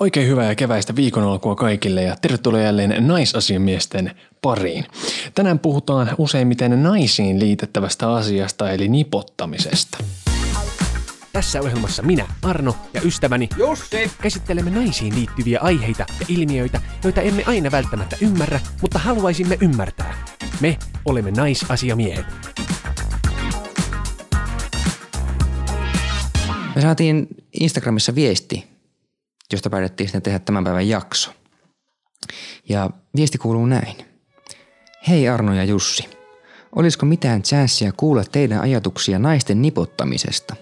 Oikein hyvää ja keväistä viikon alkua kaikille ja tervetuloa jälleen naisasiamiesten pariin. Tänään puhutaan useimmiten naisiin liitettävästä asiasta eli nipottamisesta. Tässä ohjelmassa minä, Arno ja ystäväni Jussi! käsittelemme naisiin liittyviä aiheita ja ilmiöitä, joita emme aina välttämättä ymmärrä, mutta haluaisimme ymmärtää. Me olemme naisasiamiehet. Me saatiin Instagramissa viesti, josta päätettiin sitten tehdä tämän päivän jakso. Ja viesti kuuluu näin. Hei Arno ja Jussi. Olisiko mitään chanssia kuulla teidän ajatuksia naisten nipottamisesta?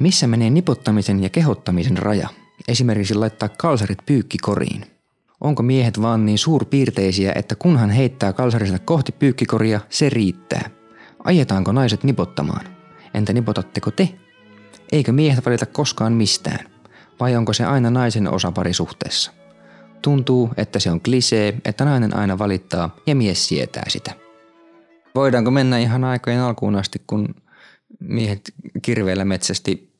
Missä menee nipottamisen ja kehottamisen raja? Esimerkiksi laittaa kalsarit pyykkikoriin. Onko miehet vaan niin suurpiirteisiä, että kunhan heittää kalsarista kohti pyykkikoria, se riittää? Ajetaanko naiset nipottamaan? Entä nipotatteko te? Eikö miehet valita koskaan mistään? Vai onko se aina naisen osa parisuhteessa? Tuntuu, että se on klisee, että nainen aina valittaa ja mies sietää sitä. Voidaanko mennä ihan aikojen alkuun asti, kun miehet kirveellä metsästi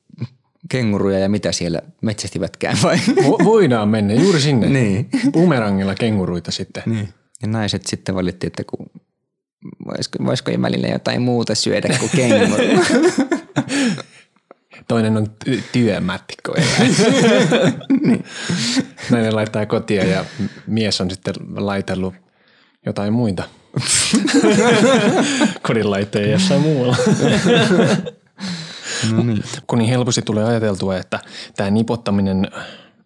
kenguruja ja mitä siellä metsästivätkään vai? Vo- voidaan mennä juuri sinne. Niin. Bumerangilla kenguruita sitten. niin. Ja naiset sitten valitti, että kun voisiko, voisiko välillä jotain muuta syödä kuin kenguru. Toinen on ty- työmättikko niin. Nainen laittaa kotia ja mies on sitten laitellut jotain muita kodinlaitteja jossain muualla. no niin. Kun niin helposti tulee ajateltua, että tämä nipottaminen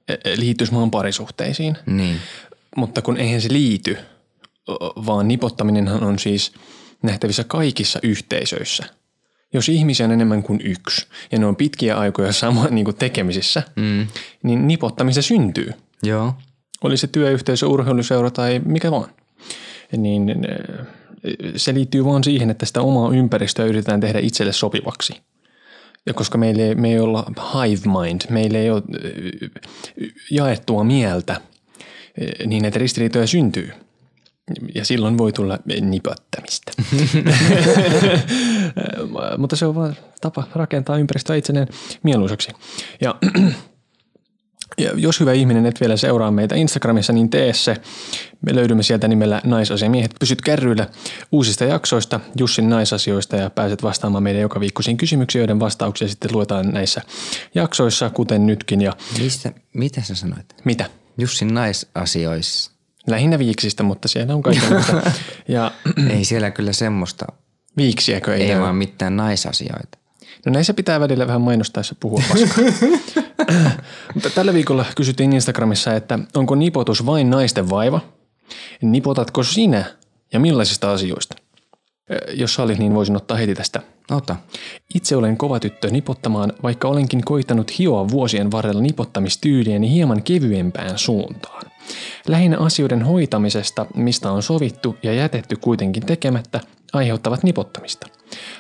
eh, liittyisi maan parisuhteisiin, niin. mutta kun eihän se liity, vaan nipottaminenhan on siis nähtävissä kaikissa yhteisöissä. Jos ihmisiä on enemmän kuin yksi ja ne on pitkiä aikoja sama niin kuin tekemisissä, Mm. niin nipottamista syntyy. Joo. Oli se työyhteisö, urheiluseura tai mikä vaan. Niin eh, se liittyy vaan siihen, että sitä omaa ympäristöä yritetään tehdä itselle sopivaksi. Ja koska meillä ei, me ei olla hive mind, meillä ei ole eh, jaettua mieltä, eh, niin näitä ristiriitoja syntyy. Ja silloin voi tulla nipottamista. Mutta se on vain tapa rakentaa ympäristöä itselleen mieluisaksi. Ja ja jos hyvä ihminen et vielä seuraa meitä Instagramissa, niin tee se. Me löydymme sieltä nimellä Naisasiamiehet. Pysyt kärryillä uusista jaksoista, Jussin naisasioista ja pääset vastaamaan meidän joka viikkoisiin kysymyksiin, joiden vastauksia sitten luetaan näissä jaksoissa, kuten nytkin. Ja Mistä, mitä sä sanoit? mitä? Jussin naisasioissa. Lähinnä viiksistä, mutta siellä on kaikenlaista. Ja Ei siellä kyllä semmoista, viiksiäkö ei, ei vaan mitään naisasioita. No näissä pitää välillä vähän mainostaessa puhua paskaa. Mutta tällä viikolla kysyttiin Instagramissa, että onko nipotus vain naisten vaiva? Nipotatko sinä ja millaisista asioista? Jos sallit, niin voisin ottaa heti tästä. Ota. Itse olen kova tyttö nipottamaan, vaikka olenkin koittanut hioa vuosien varrella nipottamistyyliäni hieman kevyempään suuntaan. Lähinnä asioiden hoitamisesta, mistä on sovittu ja jätetty kuitenkin tekemättä, aiheuttavat nipottamista.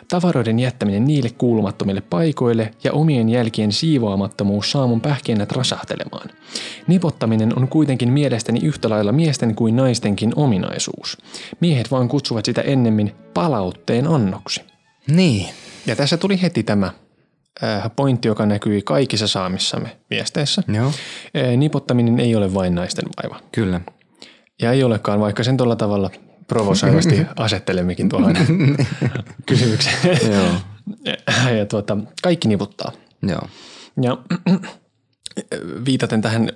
Tavaroiden jättäminen niille kuulumattomille paikoille ja omien jälkien siivoamattomuus saa mun pähkinät rasahtelemaan. Nipottaminen on kuitenkin mielestäni yhtä lailla miesten kuin naistenkin ominaisuus. Miehet vaan kutsuvat sitä ennemmin palautteen annoksi. Niin. Ja tässä tuli heti tämä äh, pointti, joka näkyi kaikissa saamissamme viesteissä. Joo. Äh, Nipottaminen ei ole vain naisten vaiva. Kyllä. Ja ei olekaan, vaikka sen tuolla tavalla provosoivasti asettelemmekin tuohon kysymykseen. Joo. ja tuota, kaikki niputtaa. Joo. Ja viitaten tähän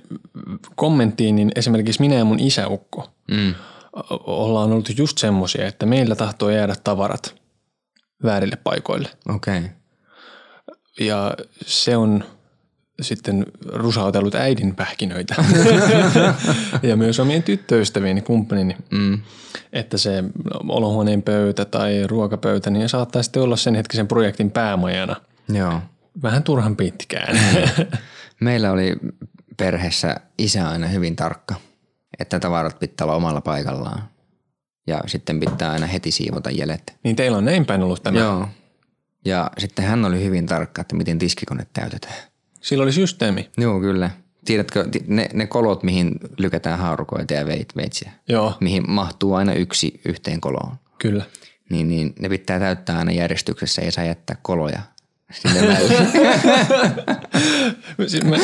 kommenttiin, niin esimerkiksi minä ja mun isäukko Mm. ollaan ollut just semmoisia, että meillä tahtoo jäädä tavarat väärille paikoille. Okei. Okay. Ja se on sitten rusautellut äidin pähkinöitä ja myös omien tyttöystävieni kumppanini, Mm. että se olohuoneen pöytä tai ruokapöytä niin saattaa sitten olla sen hetkisen projektin päämajana. Joo. Vähän turhan pittkään. Meillä oli perheessä isä aina hyvin tarkka, että tavarat pitää olla omalla paikallaan. Ja sitten pitää aina heti siivota jäljet. niin teillä on näin päin ollut tämä. Joo. Ja sitten hän oli hyvin tarkka, että miten tiskikone täytetään. Sillä oli systeemi. Joo, kyllä. Tiedätkö, ti- ne, ne kolot, mihin lykätään haurukoita ja veit, veitsiä, Joo, mihin mahtuu aina yksi yhteen koloon, kyllä. niin, niin ne pitää täyttää aina järjestyksessä ja saa jättää koloja sinne väliin. Siis mä,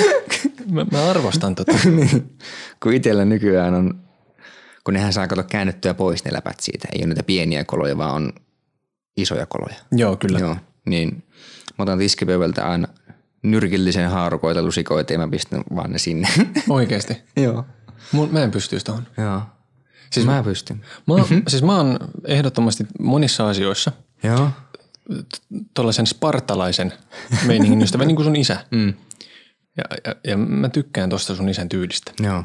mä, mä arvostan tota. niin. Kun itsellä nykyään on, kun nehän saa kato käännettyä pois ne läpät siitä. Ei ole niitä pieniä koloja, vaan on isoja koloja. Joo, kyllä. Joo, niin mä otan tiskipöydältä aina nyrkillisen haarukoita, lusikoita ja mä pistän vaan ne sinne. Oikeesti. Joo. Mun, mä en pystyisi tohon. Joo. Siis Siis mä pystyn. Mä, mm-hmm. siis mä oon ehdottomasti monissa asioissa Joo. tuollaisen spartalaisen meiningin ystävä, niin kuin sun isä. Mm. Ja, ja, ja mä tykkään tosta sun isän tyylistä. Joo.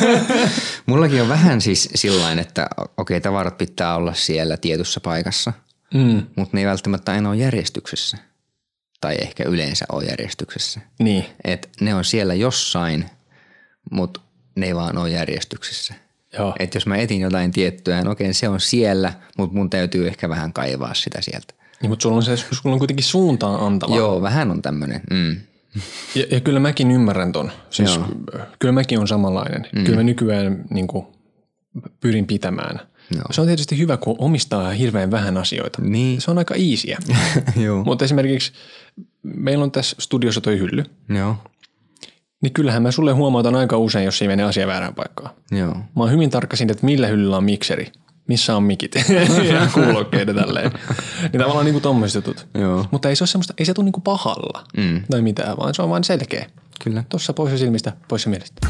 Mullakin on vähän siis sillain, että okei, tavarat pitää olla siellä tietyssä paikassa, Mm. mutta ne ei välttämättä aina ole järjestyksessä. Tai ehkä yleensä ole järjestyksessä. Niin. Et ne on siellä jossain, mutta ne ei vaan ole järjestyksessä. Joo. Et jos mä etin jotain tiettyä, no okei se on siellä, mutta mun täytyy ehkä vähän kaivaa sitä sieltä. Niin, mutta sulla on, se, sulla on kuitenkin suuntaan antava. Joo, vähän on tämmöinen. Mm. Ja, ja kyllä mäkin ymmärrän ton. Siis Joo. kyllä mäkin on samanlainen. Mm. Kyllä mä nykyään niin kuin, pyrin pitämään. Joo. Se on tietysti hyvä, kun omistaa hirveän vähän asioita. Niin. Se on aika. Joo. Mutta esimerkiksi meillä on tässä studiossa toi hylly. Joo. Niin kyllähän mä sulle huomautan aika usein, jos ei mene asia väärään paikkaan. Joo. Mä oon hyvin tarkka siitä, että millä hyllyllä on mikseri, missä on mikit ja kuulokkeita tälleen. Niin tavallaan niinku tommoset jutut. Joo. Mutta ei se ole semmoista, ei se tule niinku pahalla Mm. tai mitään, vaan se on vain selkeä. Kyllä. Tossa pois silmistä, pois mielestä.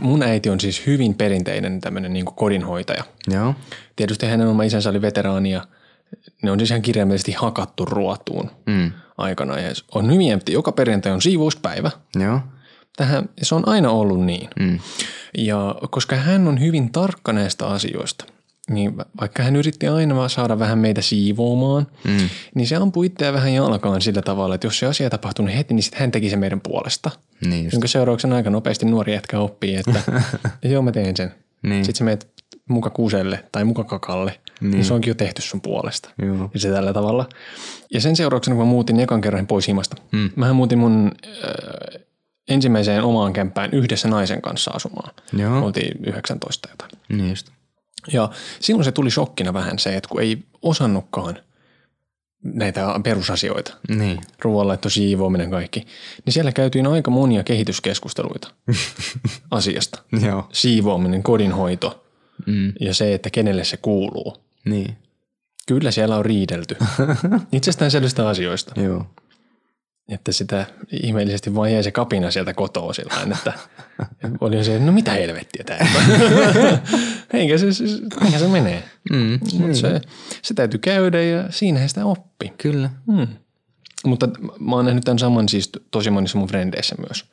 Mun äiti on siis hyvin perinteinen tämmöinen niinku kodinhoitaja. Joo. Tietysti hänen oma isänsä oli veteraani ja ne on siis ihan kirjaimellisesti hakattu ruotuun Mm. aikana. Ja on hyvin empti. Joka perjantai on siivouspäivä. Joo. Tähän, se on aina ollut niin. Mm. Ja koska hän on hyvin tarkka näistä asioista, niin va- vaikka hän yritti aina vaan saada vähän meitä siivoamaan, Mm. niin se ampui itseään vähän jalkaan sillä tavalla, että jos se asia tapahtunut heti, niin sitten hän teki sen meidän puolesta. Niin just. Jonka seurauksena aika nopeasti nuori jätkä oppii, että joo mä teen sen. Niin. Sitten sä meet muka kuselle tai muka kakalle, niin. niin se onkin jo tehty sun puolesta. Joo. Ja se tällä tavalla. Ja sen seurauksena, kun mä muutin ekan kerran pois himasta, mm. mähän muutin mun äh, ensimmäiseen omaan kämppään yhdessä naisen kanssa asumaan. Joo. Oltiin 19 jotain. Niin just. Ja silloin se tuli shokkina vähän se, että kun ei osannutkaan näitä perusasioita, Niin. ruoanlaitto, siivoaminen, kaikki, niin siellä käytiin aika monia kehityskeskusteluita asiasta. Joo. Siivoaminen, kodinhoito Mm. ja se, että kenelle se kuuluu. Niin. Kyllä siellä on riidelty. Itsestään selvistä asioista. Joo. Että sitä ihmeellisesti vaan jäi se kapina sieltä kotoa sillä että oli se, no mitä helvettiä tää. Eikä se, se, eikä se menee. Mm. Mutta se, se täytyy käydä ja siinähän sitä oppi. Kyllä. Hmm. Mutta mä oon nähnyt tämän saman siis tosi monissa mun frendeissä myös.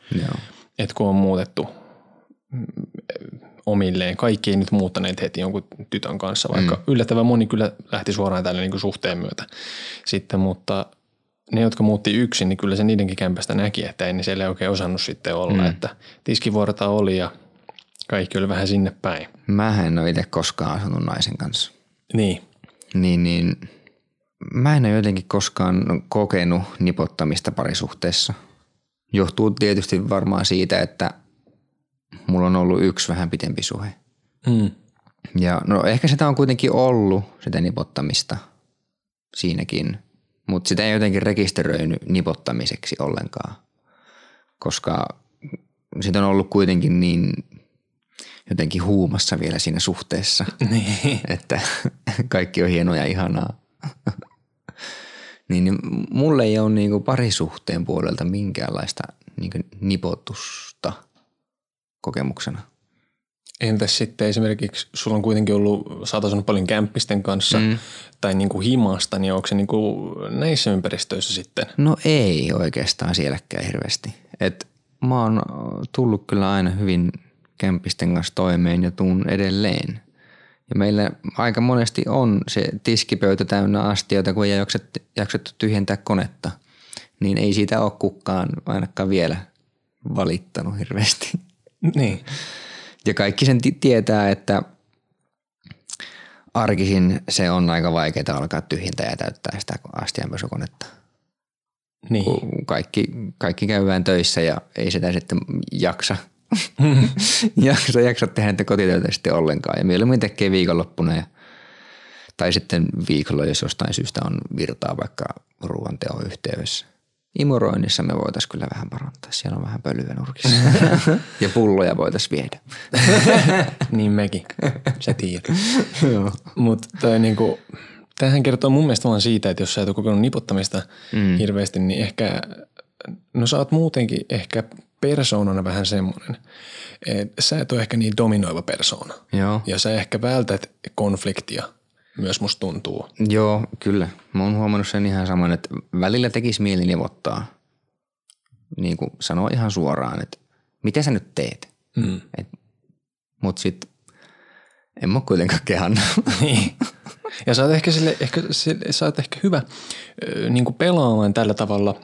Että kun on muutettu mm, omilleen, kaikki ei nyt muuttaneet heti jonkun tytön kanssa, vaikka mm. yllättävän moni kyllä lähti suoraan tälle niin suhteen myötä sitten, mutta ne, jotka muutti yksin, niin kyllä se niidenkin kämpästä näki, että ei ne siellä oikein osannut sitten olla, mm. että tiskivuorta oli ja kaikki oli vähän sinne päin. Mä en ole itse koskaan asunut naisen kanssa. Niin, Niin, niin mä en ole jotenkin koskaan kokenut nipottamista parisuhteessa. Johtuu tietysti varmaan siitä, että mulla on ollut yksi vähän pitempi suhe. mm. Ja no ehkä sitä on kuitenkin ollut, sitä nipottamista siinäkin, mutta sitä ei jotenkin rekisteröinyt nipottamiseksi ollenkaan, koska sitä on ollut kuitenkin niin jotenkin huumassa vielä siinä suhteessa, niin. että kaikki on hienoa ja ihanaa. niin niin mulle ei ole niinku parisuhteen puolelta minkäänlaista niinku nipotusta kokemuksena. Entäs sitten esimerkiksi, sulla on kuitenkin ollut, sä oot paljon kämppisten kanssa mm. tai niin kuin himasta, niin onko se niin kuin näissä ympäristöissä sitten? No ei oikeastaan sielläkään hirveästi. Et mä oon tullut kyllä aina hyvin kämpisten kanssa toimeen ja tuun edelleen. Ja meillä aika monesti on se tiskipöytä täynnä astioita, kun ei jaksettu, jaksettu tyhjentää konetta. Niin ei siitä ole kukaan ainakaan vielä valittanut hirveästi. Niin. Ja kaikki sen ti- tietää, että arkisin se on aika vaikeaa alkaa tyhjentää ja täyttää sitä astianpesukonetta. Niin. kun kaikki, kaikki käydään töissä ja ei sitä sitten jaksa, jaksa, jaksa tehdä näitä kotitöitä sitten ollenkaan. Ja mieluummin tekee viikonloppuna ja Tai sitten viikolla, jos jostain syystä on virtaa vaikka ruoanteon yhteydessä. Imuroinnissa me voitaisiin kyllä vähän parantaa. Siellä on vähän pölyä nurkissa. ja pulloja voitaisiin viedä. niin mekin, sä tiedät. Mutta toi niinku, tämähän kertoo mun mielestä vaan siitä, että jos sä et ole kokenut nipottamista mm. hirveästi, niin ehkä, no sä oot muutenkin ehkä persoonana vähän semmoinen, että sä et ole ehkä niin dominoiva persoona. Joo. Ja sä ehkä vältät konfliktia, myös musta tuntuu. Joo, kyllä. Mä oon huomannut sen ihan saman, että välillä tekisi mieli nivottaa. Niin kuin sanoa ihan suoraan, että mitä sä nyt teet? Mm. Et, mut sit en mä kuitenkaan kehannut. Niin. Ja sä oot ehkä, sille, ehkä, sille, sä oot ehkä hyvä niin kuin pelaamaan tällä tavalla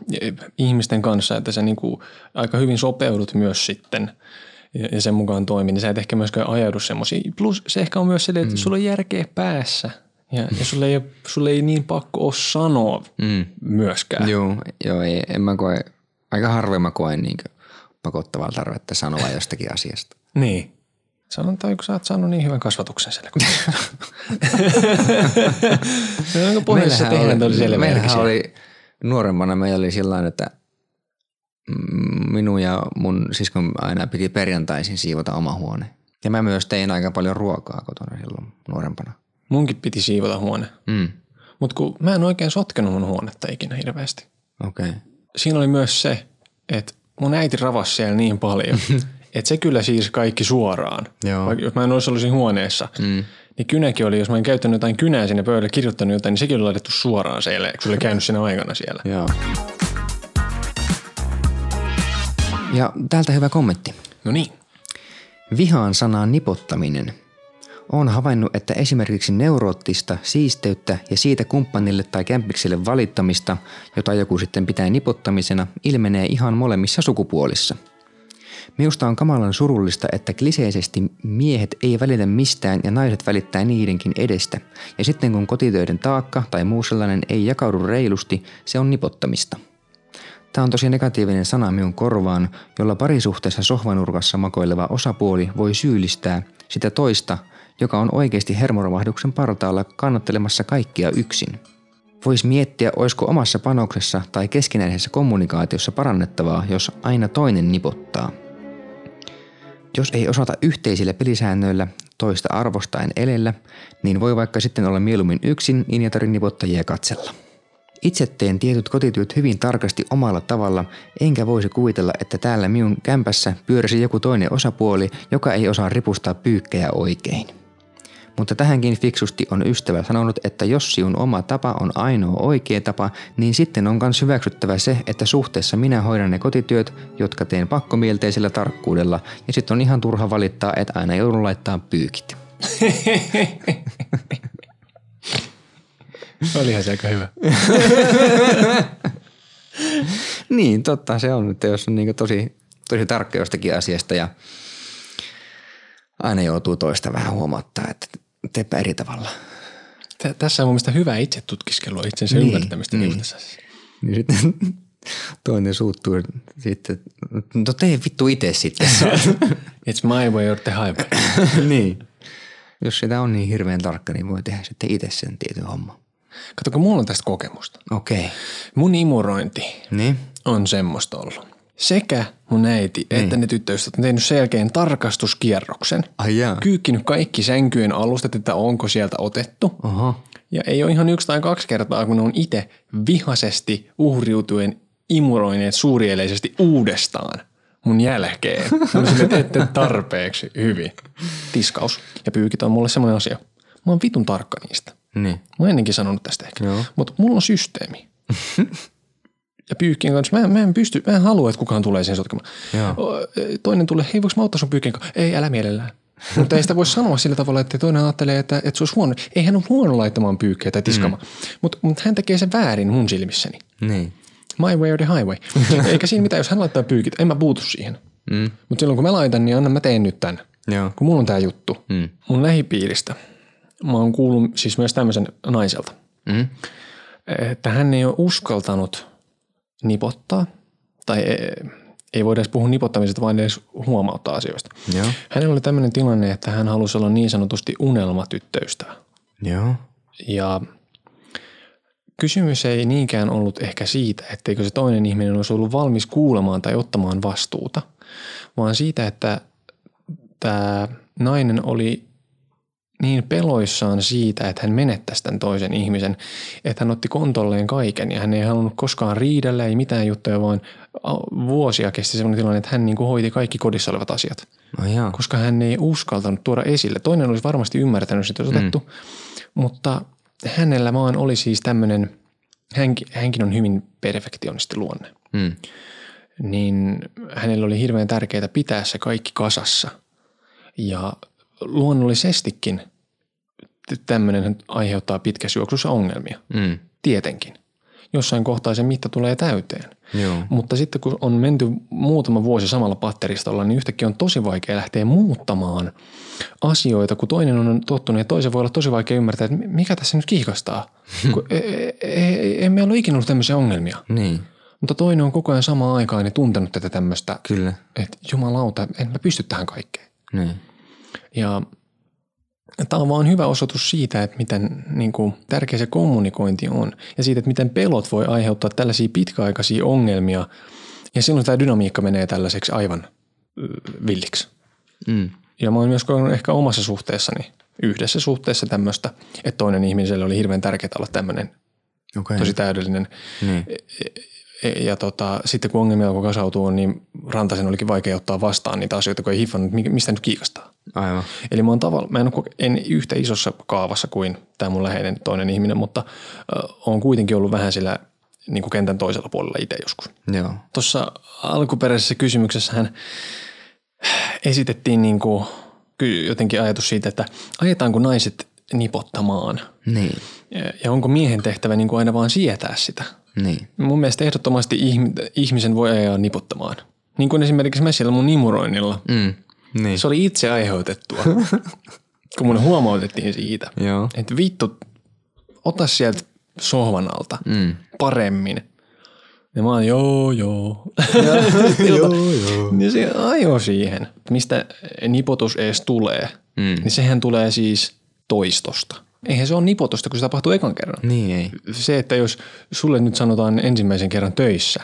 ihmisten kanssa, että sä niin kuin aika hyvin sopeudut myös sitten ja sen mukaan toimii, niin sä et ehkä myöskään ajaudu semmoisiin. Plus se ehkä on myös silleen, että mm. sulla on järkeä päässä ja, ja sulle, ei, sulle ei niin pakko ole sanoa mm. myöskään. Joo, joo ei, en mä koe, aika harvoin mä koen niin pakottavaa tarvetta sanoa jostakin asiasta. Niin. Sanotaan, kun sä oot saanut niin hyvän kasvatuksen siellä. Pohjassa tehdään oli, meillähän oli nuorempana, meillä oli sillä että minun ja mun siskon aina piti perjantaisin siivota oma huone. Ja mä myös tein aika paljon ruokaa kotona silloin nuorempana. Munkin piti siivota huone. Mm. Mutta kun mä en oikein sotkenut mun huonetta ikinä hirveästi. Okei. Okay. Siinä oli myös se, että mun äiti ravasi siellä niin paljon, että se kyllä siirsi kaikki suoraan. Joo. Vaikka jos mä en olisi ollut siinä huoneessa, Mm. niin kynäkin oli, jos mä en käyttänyt jotain kynää sinne pöydälle, kirjoittanut jotain, niin sekin oli laitettu suoraan siellä, kun se oli käynyt siinä aikana siellä. Joo. Ja täältä hyvä kommentti. No niin. Vihaan sanaan nipottaminen. Olen havainnut, että esimerkiksi neuroottista siisteyttä ja siitä kumppanille tai kämpikselle valittamista, jota joku sitten pitää nipottamisena, ilmenee ihan molemmissa sukupuolissa. Minusta on kamalan surullista, että kliseisesti miehet ei välitä mistään ja naiset välittää niidenkin edestä. Ja sitten kun kotitöiden taakka tai muu sellainen ei jakaudu reilusti, se on nipottamista – Tämä on tosi negatiivinen sana minun korvaan, jolla parisuhteessa sohvanurkassa makoileva osapuoli voi syyllistää sitä toista, joka on oikeasti hermoromahduksen partaalla kannattelemassa kaikkia yksin. Voisi miettiä, olisiko omassa panoksessa tai keskinäisessä kommunikaatiossa parannettavaa, jos aina toinen nipottaa. Jos ei osata yhteisillä pelisäännöillä toista arvostaen elellä, niin voi vaikka sitten olla mieluummin yksin Injatarin nipottajia katsella. Itse teen tietyt kotityöt hyvin tarkasti omalla tavalla, enkä voisi kuvitella, että täällä minun kämpässä pyörisi joku toinen osapuoli, joka ei osaa ripustaa pyykkejä oikein. Mutta tähänkin fiksusti on ystävä sanonut, että jos sinun oma tapa on ainoa oikea tapa, niin sitten on myös hyväksyttävä se, että suhteessa minä hoidan ne kotityöt, jotka teen pakkomielteisellä tarkkuudella, ja sitten on ihan turha valittaa, että aina joudun laittaa pyykit. Olihan se aika hyvä. niin, totta se on, että jos on niin tosi, tosi tarkka jostakin asiasta ja aina joutuu toista vähän huomauttaa, että teepä eri tavalla. Tässä on mun mielestä hyvä itse tutkiskelua, itsensä niin, ymmärtämistä. Niin. niin sitten toinen suuttuu sitten, no tee vittu itse sitten. It's my way or the highway. niin. Jos sitä on niin hirveän tarkka, niin voi tehdä sitten itse sen tietyn homman. Kato, kun mulla on tästä kokemusta. Okei. Okay. Mun imurointi niin? on semmoista ollut. Sekä mun äiti niin. että ne tyttöystävät on tehnyt selkeän tarkastuskierroksen. Ai jaa. Kyykkinyt kaikki sänkyjen alustat, että onko sieltä otettu. Aha. Ja ei ole ihan yksi tai kaksi kertaa, kun ne on itse vihasesti uhriutuen imuroineet suurieleisesti uudestaan mun jälkeen. Mä sille teette tarpeeksi hyvin. Tiskaus ja pyykit on mulle semmoinen asia. Mä oon vitun tarkka niistä. Niin. Mä oon ennenkin sanonut tästä ehkä. Mutta mulla on systeemi. ja pyykkien kanssa, mä, mä en pysty, mä en halua, että kukaan tulee siihen sotkemaan. Joo. Toinen tulee, hei voiko mä ottaa sun pyykkien kanssa? Ei, älä mielellään. Mutta ei sitä voi sanoa sillä tavalla, että toinen ajattelee, että, että se olisi huono. Ei hän ole huono laittamaan pyykkiä tai tiskaamaan. Mm. Mutta mut hän tekee sen väärin mun silmissäni. Niin. My way or the highway. Eikä siinä mitään, jos hän laittaa pyykit, en mä puutu siihen. Mm. Mutta silloin kun mä laitan, niin anna mä teen nyt tämän. Joo. Kun mulla on tää juttu. Mm. Mun lähipiiristä – mä oon kuullut siis myös tämmöisen naiselta, mm. että hän ei ole uskaltanut nipottaa tai ei, ei voida edes puhua nipottamisesta, vaan edes huomauttaa asioista. Joo. Hänellä oli tämmöinen tilanne, että hän halusi olla niin sanotusti unelmatyttöystävä. Joo. Ja kysymys ei niinkään ollut ehkä siitä, etteikö se toinen ihminen olisi ollut valmis kuulemaan tai ottamaan vastuuta, vaan siitä, että tämä nainen oli niin peloissaan siitä, että hän menettäisi tämän toisen ihmisen, että hän otti kontolleen kaiken ja hän ei halunnut koskaan riidellä, ei mitään juttuja, vaan vuosia kesti sellainen tilanne, että hän niin kuin hoiti kaikki kodissa olevat asiat. No joo. Koska hän ei uskaltanut tuoda esille. Toinen olisi varmasti ymmärtänyt sitä, jos otettu, mm. mutta hänellä vaan oli siis tämmöinen, hänkin, hänkin on hyvin perfektionisti luonne. Mm. Niin hänellä oli hirveän tärkeää pitää se kaikki kasassa. Ja luonnollisestikin tämmöinen aiheuttaa pitkässä juoksussa ongelmia. Mm. Tietenkin. Jossain kohtaa se mitta tulee täyteen. Joo. Mutta sitten kun on menty muutama vuosi samalla patteristolla, niin yhtäkkiä on tosi vaikea lähteä muuttamaan asioita, kun toinen on tottunut ja toisen voi olla tosi vaikea ymmärtää, että mikä tässä nyt kiikastaa. kun e- e- e- emme ole ikinä ollut tämmöisiä ongelmia. Niin, Mutta toinen on koko ajan samaan aikaan niin tuntenut tätä tämmöistä, kyllä. että jumalauta, en mä pysty tähän kaikkeen. Niin. Ja tämä on vaan hyvä osoitus siitä, että miten niin kuin, tärkeä se kommunikointi on ja siitä, että miten pelot voi aiheuttaa tällaisia pitkäaikaisia ongelmia ja silloin tämä dynamiikka menee tällaiseksi aivan villiksi. Mm. Ja mä oon myös kokenut ehkä omassa suhteessani, yhdessä suhteessa tämmöistä, että toinen ihmiselle oli hirveän tärkeää olla tämmöinen Okei. tosi täydellinen. Niin. E- Ja tota, sitten kun ongelmia alkoi kasautua, niin Rantasen olikin vaikea ottaa vastaan niitä asioita, kun ei hiffannut, mi- mistä nyt kiikastaa. Aivan. Eli mä, oon tavalla, mä en, ole, en yhtä isossa kaavassa kuin tämä mun läheinen toinen ihminen, mutta ö, on kuitenkin ollut vähän sillä niin kuin kentän toisella puolella itse joskus. Joo. Tuossa alkuperäisessä kysymyksessähän esitettiin niin kuin, jotenkin ajatus siitä, että ajetaanko naiset nipottamaan Niin. ja, ja onko miehen tehtävä niin kuin aina vaan sietää sitä. Niin. Mun mielestä ehdottomasti ihm- ihmisen voi ajaa nipottamaan. Niin kuin esimerkiksi mä siellä mun nimuroinnilla. Mm. Niin. Se oli itse aiheutettua, kun mun huomautettiin siitä. Joo. Että vittu, ota sieltä sohvan alta Mm. paremmin. Ja mä oon, joo, joo. joo, joo. Niin se ajo siihen, mistä nipotus edes tulee. Mm. Niin sehän tulee siis toistosta. Eihän se ole nipotusta, kun se tapahtuu ekan kerran. Niin ei. Se, että jos sulle nyt sanotaan ensimmäisen kerran töissä,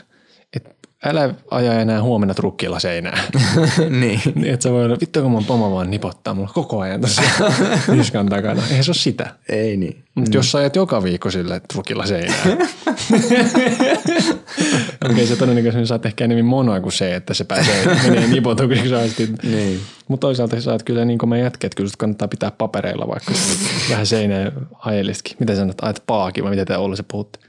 älä aja enää huomenna trukkilla seinään. niin. niin, että sä voi olla, vittu kun mun pomo vaan nipottaa mulla koko ajan tässä niskan takana. Eihän se ole sitä. Ei niin. Mutta mm. jos sä ajat joka viikko sille trukilla seinään. Okei, okay, se todennäköisesti saat ehkä enemmän monoa kuin se, että se pääsee menee nipotuksiksi asti. Niin. Mutta toisaalta sä oot kyllä niin kuin me jätket, kyllä sut kannattaa pitää papereilla vaikka vähän seinään ajelistakin. Mitä sanot, ajat paaki vai mitä te Olli se puhutte?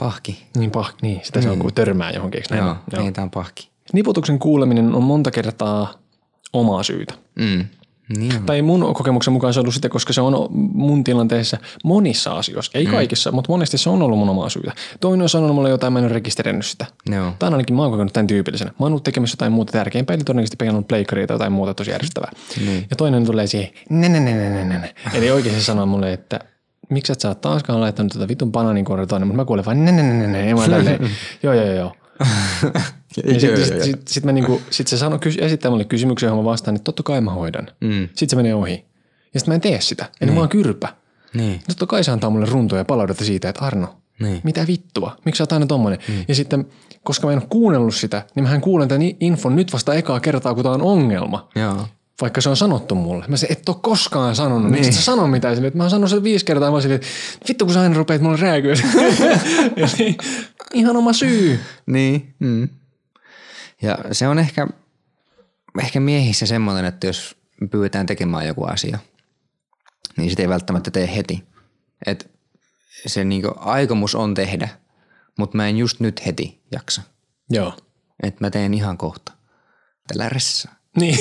Pahki. Niin, pah, niin sitä se on, kun törmää johonkin. eikö näin Joo? Joo. ei tää on pahki. Niputuksen kuuleminen on monta kertaa omaa syytä. Mm. Niin on. Tai mun kokemuksen mukaan se on ollut sitä, koska se on mun tilanteessa monissa asioissa. Ei kaikissa, mutta monesti se on ollut mun omaa syytä. Toinen on sanonut mulle jotain, mä en ole rekisteröinyt sitä. Joo. Tai ainakin mä oon kokenut tämän tyypillisenä. Mä oon ollut tekemässä jotain muuta tärkeämpää, eli todennäköisesti pekannut pleikkaria tai jotain muuta tosi järjestävää. Niin. Ja toinen tulee siihen, ne, ne, ne, ne, ne, ne. Eli oikein se sanoo mulle, että miksi et sä oot taaskaan laittanut tätä vitun banaaninkuoria toinen, mutta mä kuulen vaan ne, ne, ne, ne, ne. Mä tälleen, joo, joo, joo. Ja sitten sit, sit, sit mä niinku, sit se sano, kys, esittää mulle kysymyksen, johon mä vastaan, että totta kai mä hoidan. Mm. Sitten se menee ohi. Ja sitten mä en tee sitä. Eli mä oon kyrpä. Niin. Totta kai se antaa mulle runtoja ja palautetta siitä, että Arno, Niin. mitä vittua, miksi sä oot aina tommonen. Mm. Ja sitten, koska mä en ole kuunnellut sitä, niin mähän kuulen tämän infon nyt vasta ekaa kertaa, kun tää on ongelma. Joo. Vaikka se on sanottu mulle. Mä se, et ole koskaan sanonut. Niin. Miksi sä sano mitään sille? Että Mä oon sanonut sen viisi kertaa. Mä oon silleen, että vittu kun sä aina rupeat mulle rääkyä. Ihan oma syy. Niin. Mm. Ja se on ehkä, ehkä miehissä semmoinen, että jos pyydetään tekemään joku asia, niin sitä ei välttämättä tee heti. Et se niinku aikomus on tehdä, mutta mä en just nyt heti jaksa. Joo. Et mä teen ihan kohta. Tällä ressaa. Niin.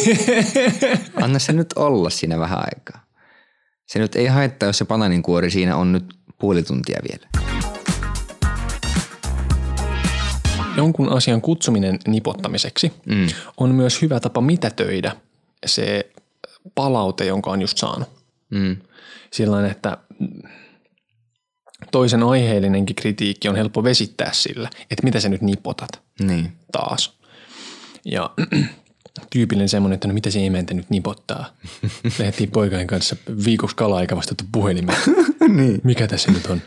Anna se nyt olla siinä vähän aikaa. Se nyt ei haittaa, jos se bananinkuori siinä on nyt puoli tuntia vielä. Jonkun asian kutsuminen nipottamiseksi mm. on myös hyvä tapa mitätöidä se palaute, jonka on just saanut. Mm. Sillain, että toisen aiheellinenkin kritiikki on helppo vesittää sillä, että mitä sä nyt nipotat Niin. taas. Ja tyypillinen semmoinen, että no mitä se emäntä nyt nipottaa. Lähdettiin poikain kanssa viikoksi kala-aika vastattu puhelimeen. niin. Mikä tässä nyt on?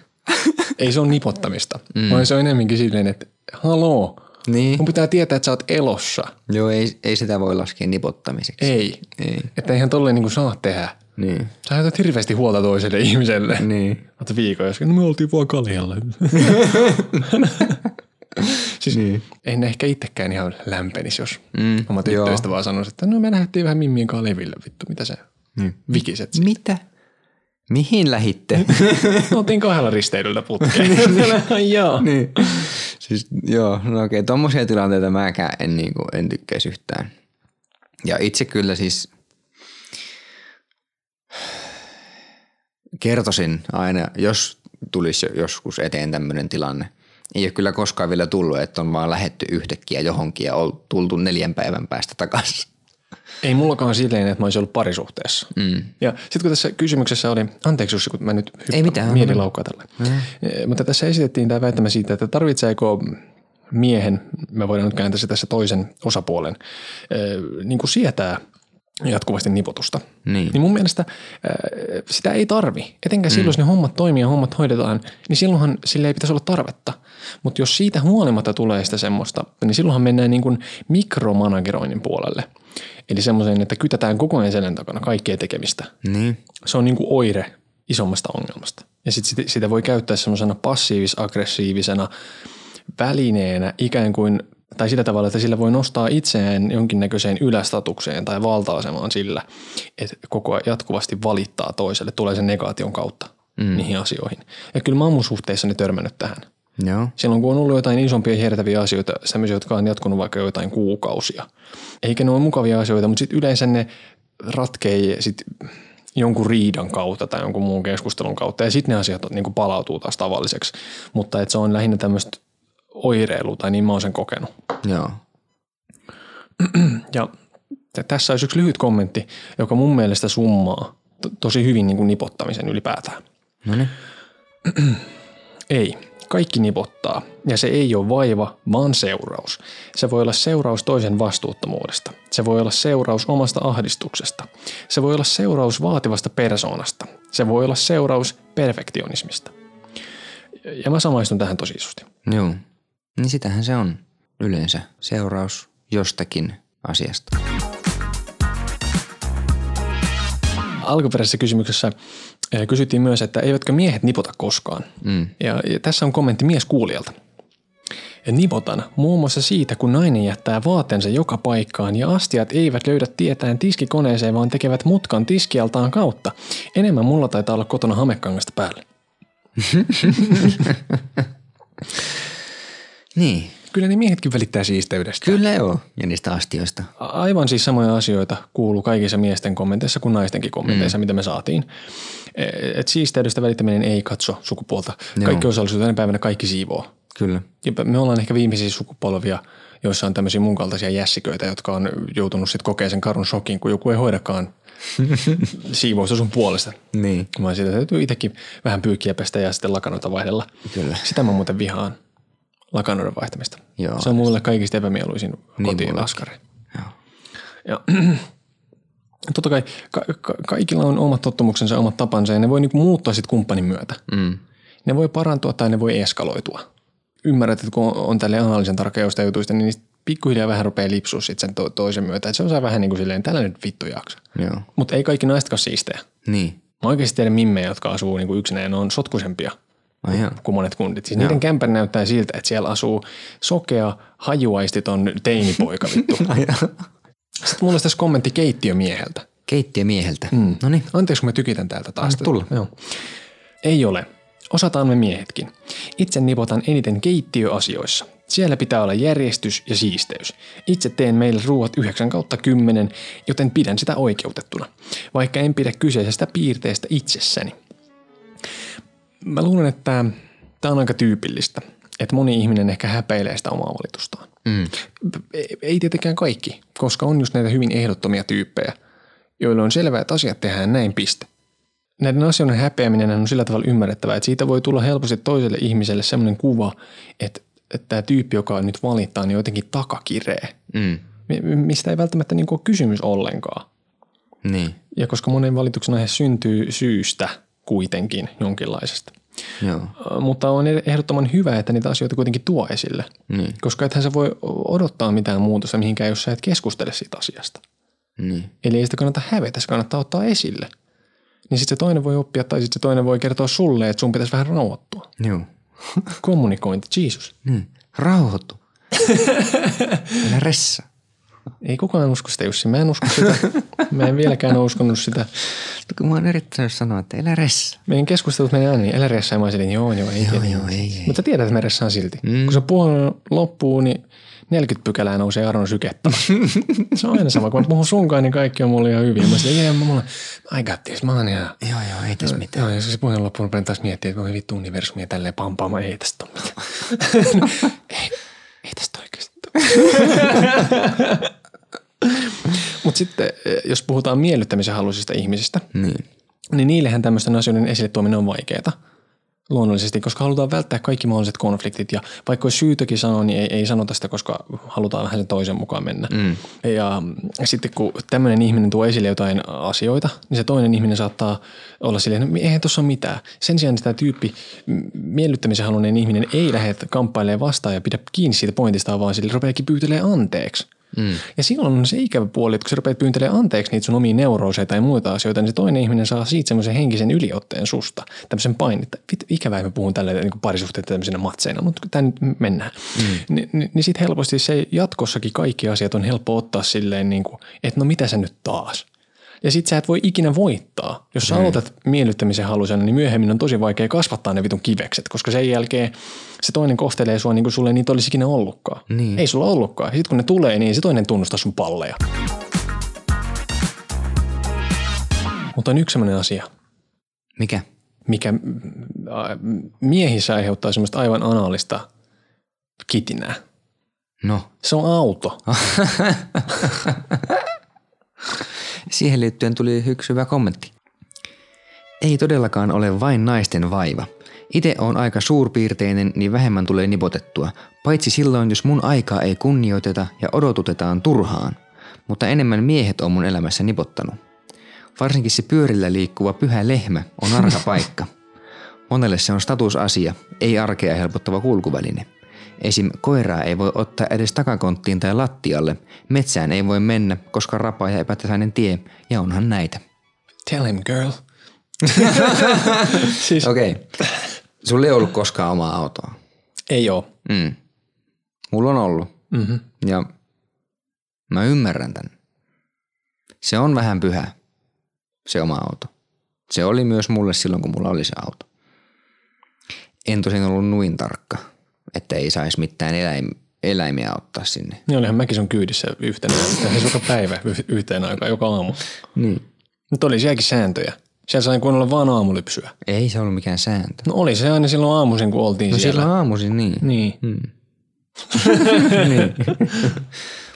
Ei se ole nipottamista, mm. vaan se on enemmänkin silleen, että haloo, Niin. mun pitää tietää, että sä oot elossa. Joo, ei, ei sitä voi laskea nipottamiseksi. Ei. Ei. Että eihän tolleen niin kuin saa tehdä. Niin. Sä ajatut hirveästi huolta toiselle ihmiselle. Niin. Olet viikon joskus, no me oltiin vaan kaljalla. siis niin. en ehkä itsekään ihan lämpenisi, jos Mm, oma joo. tyttöystä vaan sanoisi, että no me lähdettiin vähän Mimmien kanssa leville, vittu, mitä sä Niin. vikiset. Mitä? Mihin lähitte? Oltiin kahdella risteilyllä putkeen. Joo. niin. Siis joo, no okei, tommosia tilanteita mäkään en, niinku, en tykkäisi yhtään. Ja itse kyllä siis kertoisin aina, jos tulisi joskus eteen tämmöinen tilanne. Ei ole kyllä koskaan vielä tullut, että on vaan lähetty yhtäkkiä johonkin ja on tultu neljän päivän päästä takaisin. Ei mullakaan silleen, että mä olisin ollut parisuhteessa. Mm. Ja sitten kun tässä kysymyksessä oli, anteeksi Jussi, kun mä nyt Ei mitään, mielilaukkaa tällä. Mm. Mutta tässä esitettiin tämä väittämä siitä, että tarvitseeko miehen, me voidaan nyt kääntää se tässä toisen osapuolen, äh, niin kuin sietää jatkuvasti nipotusta. Niin. Niin mun mielestä äh, sitä ei tarvi. Etenkään silloin, jos ne hommat toimii ja hommat hoidetaan, niin silloinhan sille ei pitäisi olla tarvetta. Mutta jos siitä huolimatta tulee sitä semmoista, niin silloinhan mennään niin kuin mikromanageroinnin puolelle. Eli semmoisen, että kytätään koko ajan selän takana kaikkea tekemistä. Niin. Se on niin kuin oire isommasta ongelmasta. Ja sitä, sitä voi käyttää semmoisena passiivis-aggressiivisena välineenä ikään kuin, tai sillä tavalla, että sillä voi nostaa itseään jonkinnäköiseen ylästatukseen tai valta-asemaan sillä, että koko ajan jatkuvasti valittaa toiselle, tulee sen negaation kautta mm. niihin asioihin. Ja kyllä mä oon mun suhteessani törmännyt tähän. Joo. Silloin kun on ollut jotain isompia hiertäviä asioita, sellaisia, jotka on jatkunut vaikka jotain kuukausia. Eikä ne ole mukavia asioita, mutta sitten yleensä ne ratkei sit jonkun riidan kautta tai jonkun muun keskustelun kautta. Ja sitten ne asiat niin kuin palautuu taas tavalliseksi. Mutta että se on lähinnä tämmöistä oireilua, tai niin mä oon sen kokenut. Joo. Ja tässä olisi yksi lyhyt kommentti, joka mun mielestä summaa to- tosi hyvin niin kuin nipottamisen ylipäätään. No niin. Ei. Kaikki nipottaa, ja se ei ole vaiva, vaan seuraus. Se voi olla seuraus toisen vastuuttomuudesta. Se voi olla seuraus omasta ahdistuksesta. Se voi olla seuraus vaativasta persoonasta. Se voi olla seuraus perfektionismista. Ja mä samaistun tähän tosi isosti. Joo. Niin sitähän se on yleensä seuraus jostakin asiasta. Alkuperäisessä kysymyksessä eh, kysyttiin myös, että eivätkö miehet nipota koskaan. Mm. Ja, ja tässä on kommentti mies kuulijalta. Nipotan muun muassa siitä, kun nainen jättää vaatteensa joka paikkaan ja astiat eivät löydä tietään tiskikoneeseen, vaan tekevät mutkan tiskialtaan kautta. Enemmän mulla taitaa olla kotona hamekangasta päällä. Niin. Kyllä ne miehetkin välittää siisteydestä. Kyllä joo. Ja niistä astioista. A- Aivan siis samoja asioita kuuluu kaikissa miesten kommenteissa kuin naistenkin kommenteissa, mm. mitä me saatiin. E- Et siisteydestä välittäminen ei katso sukupuolta. Joo. Kaikki osallisuudet tänä päivänä kaikki siivoo. Kyllä. Ja me ollaan ehkä viimeisiä sukupolvia, joissa on tämmöisiä mun kaltaisia jässiköitä, jotka on joutunut sitten kokea sen karun shokin, kun joku ei hoidakaan siivousta sun puolesta. Niin. Vaan siitä täytyy itsekin vähän pyykiä pestä ja sitten lakanoita vaihdella. Kyllä. Sitä mä muuten vihaan, lakanoiden vaihtamista. Joo. Se on mulle kaikista epämieluisin Niin kotiin laskari. Joo. Ja totta kai ka- ka- kaikilla on omat tottumuksensa ja omat tapansa ja ne voi niinku muuttaa sitten kumppanin myötä. Mm. Ne voi parantua tai ne voi eskaloitua. Ymmärrät, että kun on tälle analyysin tarkeusta jutuista, niin niistä pikkuhiljaa vähän rupeaa lipsua sit sen to- toisen myötä. Et se on vähän niin kuin silleen, tällä nyt vittu jaksa. Joo. Mutta ei kaikki naisetkaan siistejä. Niin. Mä oikeasti tiedän mimmejä, jotka asuu niin kuin yksinään ja ne on sotkusempia Joo. kuin monet kundit. Siis niiden kämpän näyttää siltä, että siellä asuu sokea, hajuaistiton teinipoika vittu. Ai joo. Sitten mulla olisi tässä kommentti keittiömieheltä. Keittiömieheltä. Mm. No niin. Anteeksi, kun mä tykitän täältä taas. Anna tulla. Joo. Ei ole. Osataan me miehetkin. Itse nipotan eniten keittiöasioissa. Siellä pitää olla järjestys ja siisteys. Itse teen meille ruuat 9 kautta 10, joten pidän sitä oikeutettuna, vaikka en pidä kyseisestä piirteestä itsessäni. Mä luulen, että tämä on aika tyypillistä, että moni ihminen ehkä häpeilee sitä omaa valitustaan. Mm. Ei- tietenkään kaikki, koska on just näitä hyvin ehdottomia tyyppejä, joille on selvää, että asiat tehdään näin piste. Näiden asioiden häpeäminen on sillä tavalla ymmärrettävää, että siitä voi tulla helposti toiselle ihmiselle sellainen kuva, että, että tämä tyyppi, joka nyt valittaa, niin on jotenkin takakiree. Mm. mi- mistä ei välttämättä niin ole kysymys ollenkaan. Niin, Ja koska monen valituksen aihe syntyy syystä kuitenkin jonkinlaisesta. joo. Mutta on ehdottoman hyvä, että niitä asioita kuitenkin tuo esille. Niin, Koska ethän sä voi odottaa mitään muutosta mihinkään, jos sä et keskustele siitä asiasta. niin. Eli ei sitä kannata hävetä, se kannattaa ottaa esille. Niin sitten se toinen voi oppia tai sitten se toinen voi kertoa sulle, että sun pitäisi vähän rauhoittua. Joo. Kommunikointi, Jesus. Niin. Rauhoitu. Älä ressa. Ei kukaan usko sitä, Jussi. Mä en usko sitä. Mä en vieläkään ole uskonut sitä. Kun mä oon yrittänyt sanoa, että älä ressa. Meidän keskustelut menee aina niin, älä ressaa. Ja mä olisin, joo, joo, ei. Joo, joo, ei, ei. Mutta tiedät, että mä ressaan silti. Mm. Kun se puhun loppuu, niin 40 pykälää nousee Aron sykettä. se on aina sama. Kun mä puhun sunkaan, niin kaikki on mulle ihan hyvin. Mä sanoin, jee, mä mulla, I got this, mä oon ihan... Joo, joo, ei tässä mitään. Joo, ja se puheen loppuun rupean taas miettiä, että voi vittu universumia tälleen pampaamaan, ei tästä ole mitään. ei, ei tästä Mutta sitten, eh, jos puhutaan miellyttämisen haluisista ihmisistä, Niin. niin niillehän tämmöisten asioiden esille tuominen on vaikeaa. Luonnollisesti, koska halutaan välttää kaikki mahdolliset konfliktit ja vaikka olisi syytäkin sanoa, niin ei, ei sanota sitä, koska halutaan vähän sen toisen mukaan mennä. Mm. Ja sitten kun tämmöinen ihminen tuo esille jotain asioita, niin se toinen ihminen saattaa olla silleen, että eihän tuossa ole mitään. Sen sijaan sitä tyyppi miellyttämisen halunneen ihminen ei lähde kamppailemaan vastaan ja pidä kiinni siitä pointista, vaan sille rupeakin pyytelee anteeksi. Mm. Ja silloin on se ikävä puoli, että kun sä rupeat pyyntelemään anteeksi niitä sun omia neurooseja tai muita asioita, niin se toinen ihminen saa siitä semmoisen henkisen yliotteen susta, tämmöisen painetta. Vit, ikävä, että mä puhun tällä niin parisuhteita tämmöisenä matseina, mutta tämä nyt mennään. Mm. Ni, ni, niin sitten helposti se jatkossakin kaikki asiat on helppo ottaa silleen, niin kuin, että no mitä sä nyt taas? Ja sit sä et voi ikinä voittaa. Jos sä aloitat miellyttämisen halusena, niin myöhemmin on tosi vaikea kasvattaa ne vitun kivekset, koska sen jälkeen se toinen kohtelee sua niin kuin sulle ei niitä olisi ikinä ollutkaan. Niin. Ei sulla ollutkaan. Sitten kun ne tulee, niin se toinen tunnustaa sun palleja. Mutta on yksi sellainen asia, Mikä? mikä mm, miehissä aiheuttaa semmoista aivan anaalista kitinää. No, Se on auto. siihen liittyen tuli yksi hyvä kommentti. Ei todellakaan ole vain naisten vaiva. Itse on aika suurpiirteinen, niin vähemmän tulee nipotettua, paitsi silloin, jos mun aikaa ei kunnioiteta ja odotutetaan turhaan. Mutta enemmän miehet on mun elämässä nipottanut. Varsinkin se pyörillä liikkuva pyhä lehmä on arka paikka. Monelle se on statusasia, ei arkea helpottava kulkuväline. Esim. koiraa ei voi ottaa edes takakonttiin tai lattialle, metsään ei voi mennä, koska rapaa ja epätasainen tie, ja onhan näitä. Tell him, girl. siis Okei. Okay. Sulla ei ollut koskaan omaa autoa. ei oo. Mm. Mulla on ollut. Mm-hmm. Ja mä ymmärrän tämän. Se on vähän pyhä, se oma auto. Se oli myös mulle silloin, kun mulla oli se auto. En tosin ollut nuin tarkka, että ei saisi mitään eläim, eläimiä ottaa sinne. Niin olihan mäkin sun kyydissä yhtenä, siis joka päivä yh- yhteen aikaan, joka aamu. Niin. Mutta oli sielläkin sääntöjä. Siellä sai kuunnella vaan aamulypsyä. Ei se ollut mikään sääntö. No oli se aina silloin aamuisin, kun oltiin No siellä. silloin aamuisin niin. Niin. niin.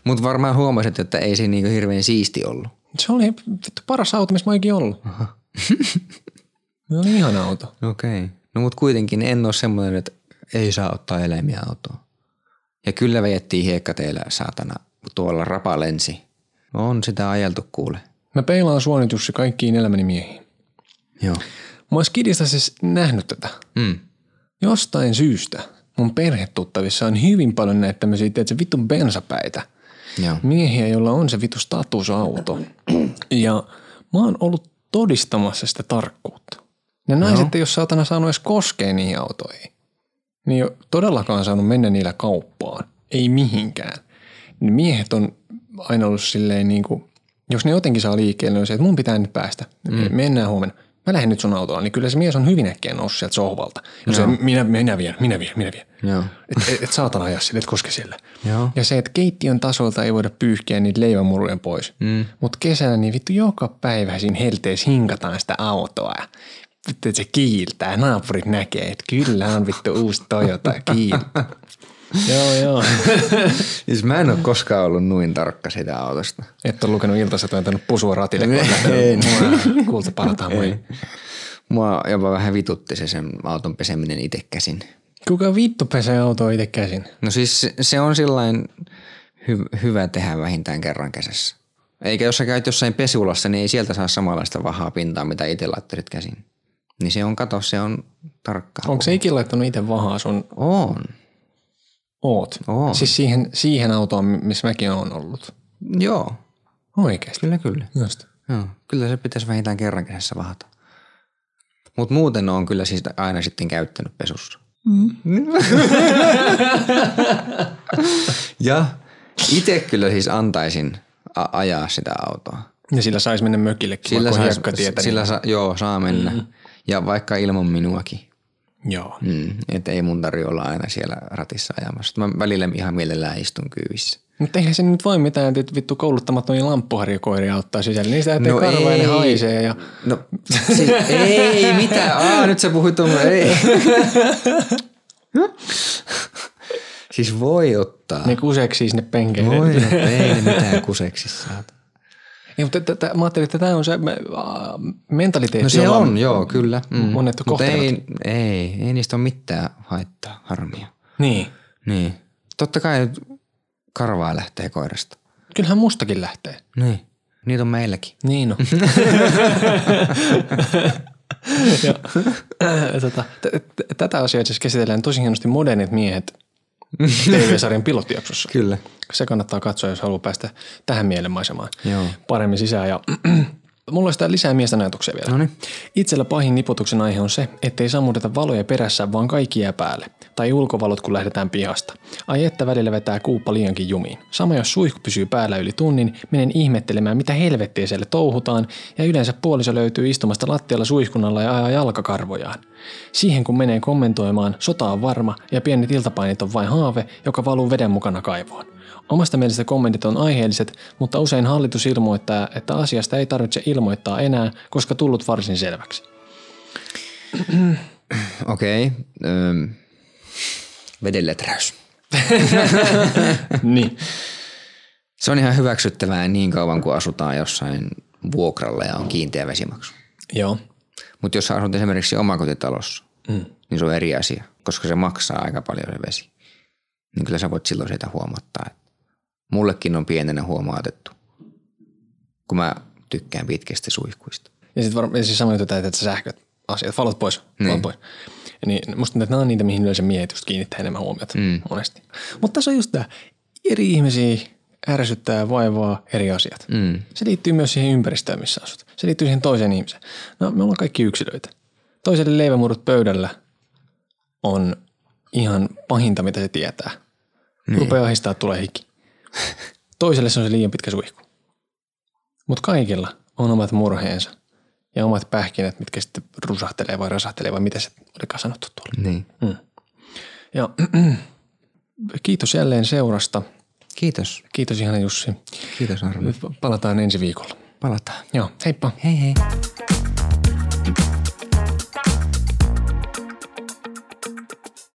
Mutta varmaan huomasit, että ei se niinku hirveän siisti ollut. Se oli vittu paras auto, missä mä oon ikinä ollut. Se oli ihana auto. Okei. Okay. No mut kuitenkin en ole semmoinen, että ei saa ottaa eläimiä autoon. Ja kyllä vejettiin hiekkateillä saatana, tuolla rapa lensi. On sitä ajeltu kuule. Mä peilaan Jussi kaikkiin elämäni miehiin. Joo. Mä ois kidistä siis nähnyt tätä. Mm. Jostain syystä mun perhetuttavissa on hyvin paljon näitä tämmöisiä, että se vittu bensapäitä. Joo. Miehiä, joilla on se vittu statusauto. Ja mä oon ollut todistamassa sitä tarkkuutta. Ne naiset ei ole saatana saanut edes koskea niihin autoihin. Ne ei ole todellakaan saanut mennä niillä kauppaan. Ei mihinkään. Ne miehet on aina ollut silleen niin kuin, jos ne jotenkin saa liikkeelle, niin se, että mun pitää nyt päästä. Mm. Mennään huomenna. Mä lähden nyt sun autolla, niin kyllä se mies on hyvin äkkiä noussut sieltä sohvalta. Jos se, minä, minä vien, minä vien, minä vien. Joo. Et, et, et saatana ajaa sille, et koske sille. Joo. Ja se, että keittiön tasolta ei voida pyyhkiä niitä leivämuruja pois. Mm. Mutta kesällä niin vittu joka päivä siinä helteessä hinkataan sitä autoa. ja Vittu, että se kiiltää. Naapurit näkee, että kyllä on vittu uusi Toyota kiil. joo, joo. Siis mä en ole koskaan ollut noin tarkka sitä autosta. Et ole lukenut iltaiset vääntänyt pusua ratille, kun Ei. on lähtenyt kuulta parataan moi. Mua jopa vähän vitutti se sen auton peseminen itse käsin. Kuka vittu pesee autoa itse käsin? No siis se- se on sillain hy- hyvä tehdä vähintään kerran kesässä. Eikä jos sä käyt jossain pesulassa, niin ei sieltä saa samanlaista vahaa pintaa, mitä itse laittelit käsin. Niin se on, kato, se on tarkka. Onko se ikinä laittanut itse vahaa sun On. oot? On. Siis siihen, siihen autoon, missä mäkin olen ollut. Joo, Oikeesti. kyllä kyllä. Just. Joo, kyllä se pitäisi vähintään kerran kesässä vahata. Mutta muuten on kyllä siis aina sitten käyttänyt pesussa. Mm. ja itse kyllä siis antaisin a- ajaa sitä autoa. Ja sillä saisi mennä mökillekin, Sillä, vaikka sais, hiekkatietä. sillä sa, joo, saa mennä. Mm. Ja vaikka ilman minuakin. Niin, joo. Mm. Että ei mun tarvi olla aina siellä ratissa ajamassa. Mä välillä ihan mielellään istun kyyvissä. Mutta eihän se nyt voi mitään, että vittu kouluttamattomia lamppuharjakoiria ottaa sisälle. Niistä ettei No karva ja ne haisee. Ja... No siis, ei mitään. Aa, nyt sä puhuit tuommoinen. Ei. siis voi ottaa. Ne kuseksii sinne penkeille. Voi ottaa. Ei ne mitään kuseksissa Ei, mutta t- t- mä ajattelin, että tämä on se mentaliteetti, No se jolla on, joo, kyllä. Mm. monet kohtelevat. ei, ei, ei niistä ole mitään haittaa, harmia. Niin. Niin. Totta kai karvaa lähtee koirasta. Kyllähän mustakin lähtee. Niin. Niitä on meilläkin. Niin on. tätä asiaa itse asiassa käsitellään tosi hienosti modernit miehet TV-sarjan pilottijaksossa. Kyllä. Se kannattaa katsoa, jos haluaa päästä tähän mielenmaisemaan Joo. paremmin sisään. Ja mulla olisi lisää miesten ajatuksia vielä. Noniin. Itsellä pahin nipotuksen aihe on se, ettei sammuteta valoja perässä, vaan kaikki jää päälle. Tai ulkovalot, kun lähdetään pihasta. Ai että välillä vetää kuuppa liiankin jumiin. Sama jos suihku pysyy päällä yli tunnin, menen ihmettelemään, mitä helvettiä siellä touhutaan, ja yleensä puoliso löytyy istumasta lattialla suihkunnalla ja ajaa jalkakarvojaan. Siihen kun menee kommentoimaan, sota on varma ja pienet iltapainit on vain haave, joka valuu veden mukana kaivoon. Omasta mielestä kommentit on aiheelliset, mutta usein hallitus ilmoittaa, että asiasta ei tarvitse ilmoittaa enää, koska tullut varsin selväksi. Okei. Okay. Vedenleträys. niin. Se on ihan hyväksyttävää niin kauan, kun asutaan jossain vuokralla ja on kiinteä vesimaksu. Joo. Mutta jos asut esimerkiksi omakotitalossa, mm. niin se on eri asia, koska se maksaa aika paljon se vesi. Niin kyllä sä voit silloin sitä huomattaa. että Mullekin on pienenä huomautettu, kun mä tykkään pitkistä suihkuista. Ja sitten varmaan siis juttu, että sähköt asiat, valot pois, valot Niin. pois. Niin musta tuntuu, että nämä on niitä, mihin yleensä miehet just kiinnittää enemmän huomiota mm. monesti. Mutta tässä on just tämä, eri ihmisiä ärsyttää vaivaa eri asiat. Mm. Se liittyy myös siihen ympäristöön, missä asut. Se liittyy siihen toiseen ihmiseen. No, me ollaan kaikki yksilöitä. Toiselle leivämurut pöydällä on ihan pahinta, mitä se tietää. Niin. Rupeaa ahistaa, tulee hiki. Toiselle se on se liian pitkä suihku. Mutta kaikilla on omat murheensa ja omat pähkinät, mitkä sitten rusahtelee vai rasahtelee vai mitä se olikaan sanottu tuolla. Niin. Ja kiitos jälleen seurasta. Kiitos. Kiitos ihana Jussi. Kiitos Arno. Palataan ensi viikolla. Palataan. Joo, heippa. Hei hei.